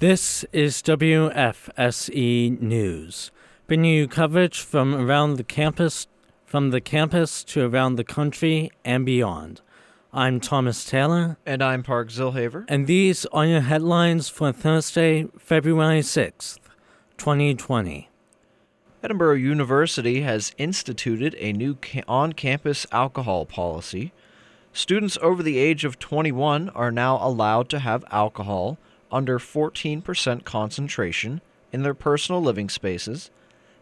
This is WFSE News, bringing you coverage from around the campus, from the campus to around the country and beyond. I'm Thomas Taylor, And I'm Park Zilhaver. and these are your headlines for Thursday, February 6th, 2020. Edinboro University has instituted a new ca- on campus alcohol policy. Students over the age of 21 are now allowed to have alcohol under 14% concentration in their personal living spaces,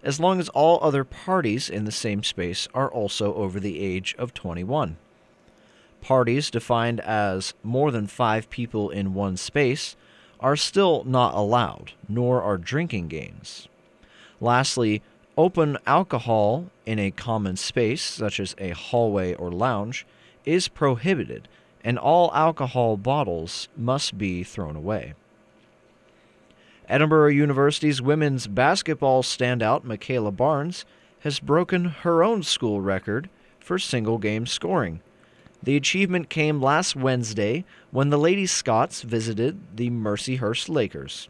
as long as all other parties in the same space are also over the age of 21. Parties defined as more than five people in one space are still not allowed, nor are drinking games. Lastly, open alcohol in a common space, such as a hallway or lounge, is prohibited, and all alcohol bottles must be thrown away. Edinboro University's women's basketball standout, Michaela Barnes, has broken her own school record for single game scoring. The achievement came last Wednesday when the Lady Scots visited the Mercyhurst Lakers.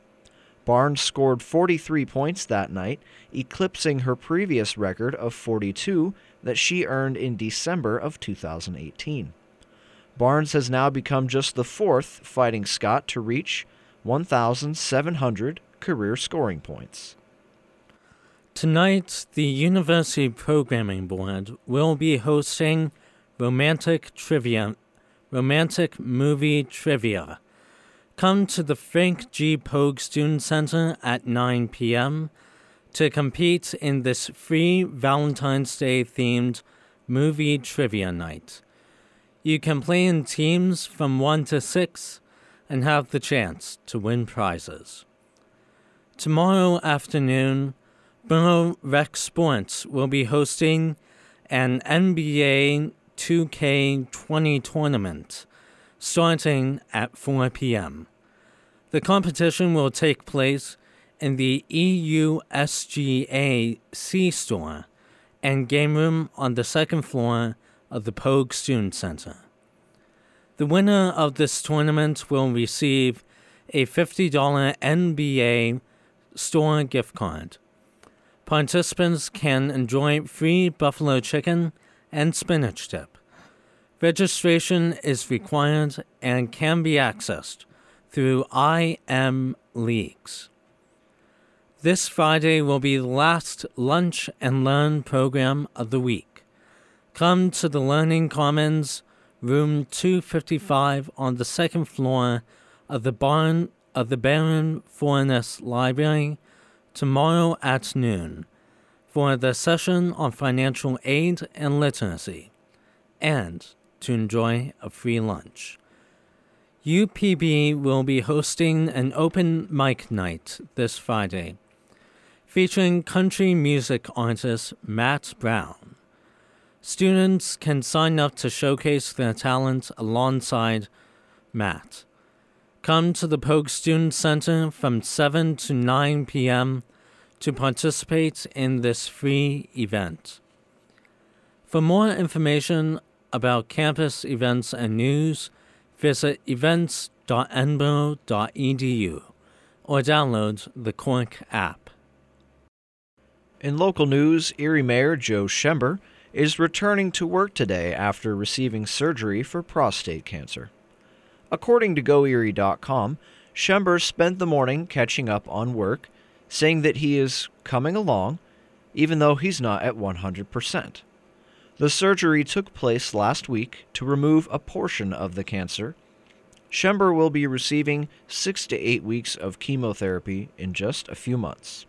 Barnes scored 43 points that night, eclipsing her previous record of 42 that she earned in December of 2018. Barnes has now become just the fourth Fighting Scot to reach 1,700 career scoring points. Tonight, the University Programming Board will be hosting Romantic Trivia, Romantic Movie Trivia. Come to the Frank G. Pogue Student Center at 9 p.m. to compete in this free Valentine's Day themed movie trivia night. You can play in teams from 1 to 6 and have the chance to win prizes. Tomorrow afternoon, Borough Rec Sports will be hosting an NBA 2K20 tournament starting at 4 p.m. The competition will take place in the EUSGA C store and game room on the second floor of the Pogue Student Center. The winner of this tournament will receive a $50 NBA store gift card. Participants can enjoy free buffalo chicken and spinach dip. Registration is required and can be accessed through IM Leagues. This Friday will be the last Lunch and Learn program of the week. Come to the Learning Commons, room 255 on the second floor of the barn of the Baron Forness Library tomorrow at noon for the session on financial aid and literacy and to enjoy a free lunch. UPB will be hosting an open mic night this Friday featuring country music artist Matt Brown. Students can sign up to showcase their talent alongside Matt. Come to the Pogue Student Center from 7 to 9 p.m. to participate in this free event. For more information about campus events and news, visit events.edinboro.edu or download the Corq app. In local news, Erie Mayor Joe Schember is returning to work today after receiving surgery for prostate cancer. According to GoErie.com, Schember spent the morning catching up on work, saying that he is coming along, even though he's not at 100%. The surgery took place last week to remove a portion of the cancer. Schember will be receiving six to eight weeks of chemotherapy in just a few months.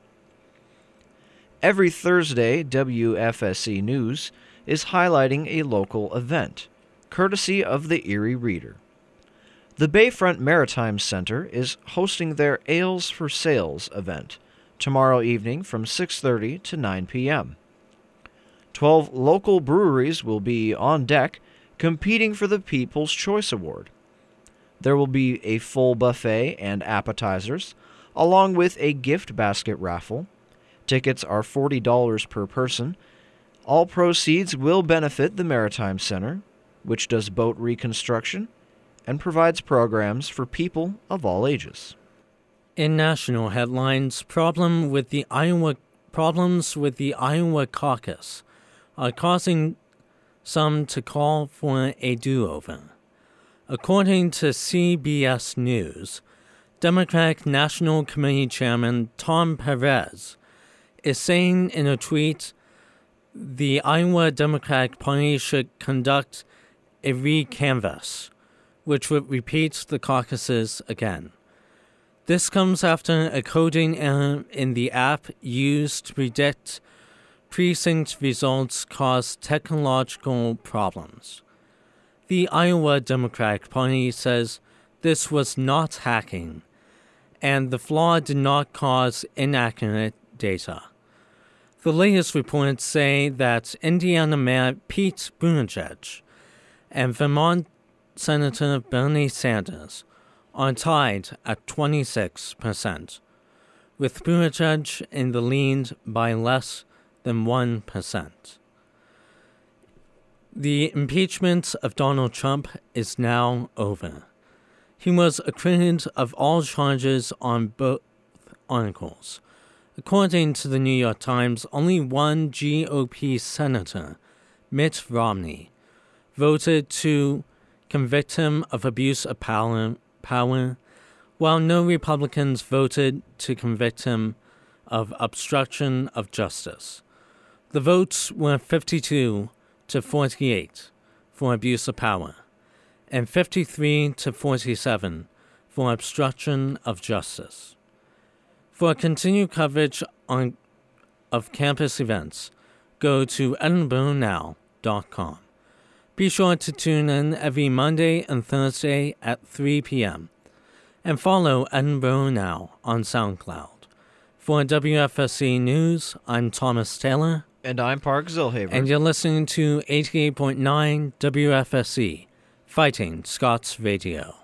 Every Thursday, WFSE News is highlighting a local event, courtesy of the Erie Reader. The Bayfront Maritime Center is hosting their Ales for Sails event tomorrow evening from 6:30 to 9 p.m. 12 local breweries will be on deck competing for the People's Choice Award. There will be a full buffet and appetizers, along with a gift basket raffle. Tickets are $40 per person. All proceeds will benefit the Maritime Center, which does boat reconstruction and provides programs for people of all ages. In national headlines, problem with the Iowa problems with the Iowa caucus are causing some to call for a do-over. According to CBS News, Democratic National Committee Chairman Tom Perez is saying in a tweet the Iowa Democratic Party should conduct a recanvass, which would repeat the caucuses again. This comes after a coding error in the app used to predict precinct results caused technological problems. The Iowa Democratic Party says this was not hacking, and the flaw did not cause inaccurate data. The latest reports say that Indiana Mayor Pete Buttigieg and Vermont Senator Bernie Sanders are tied at 26%, with Buttigieg in the lead by less than 1%. The impeachment of Donald Trump is now over. He was acquitted of all charges on both articles. According to the New York Times, only one GOP senator, Mitt Romney, voted to convict him of abuse of power, power, while no Republicans voted to convict him of obstruction of justice. The votes were 52 to 48 for abuse of power and 53 to 47 for obstruction of justice. For continued coverage on, of campus events, go to edinboronow.com. Be sure to tune in every Monday and Thursday at 3 p.m. and follow Edinboro Now on SoundCloud. For WFSE News, I'm Thomas Taylor. And I'm Park Zilhaver. And you're listening to 88.9 WFSE, Fighting Scots Radio.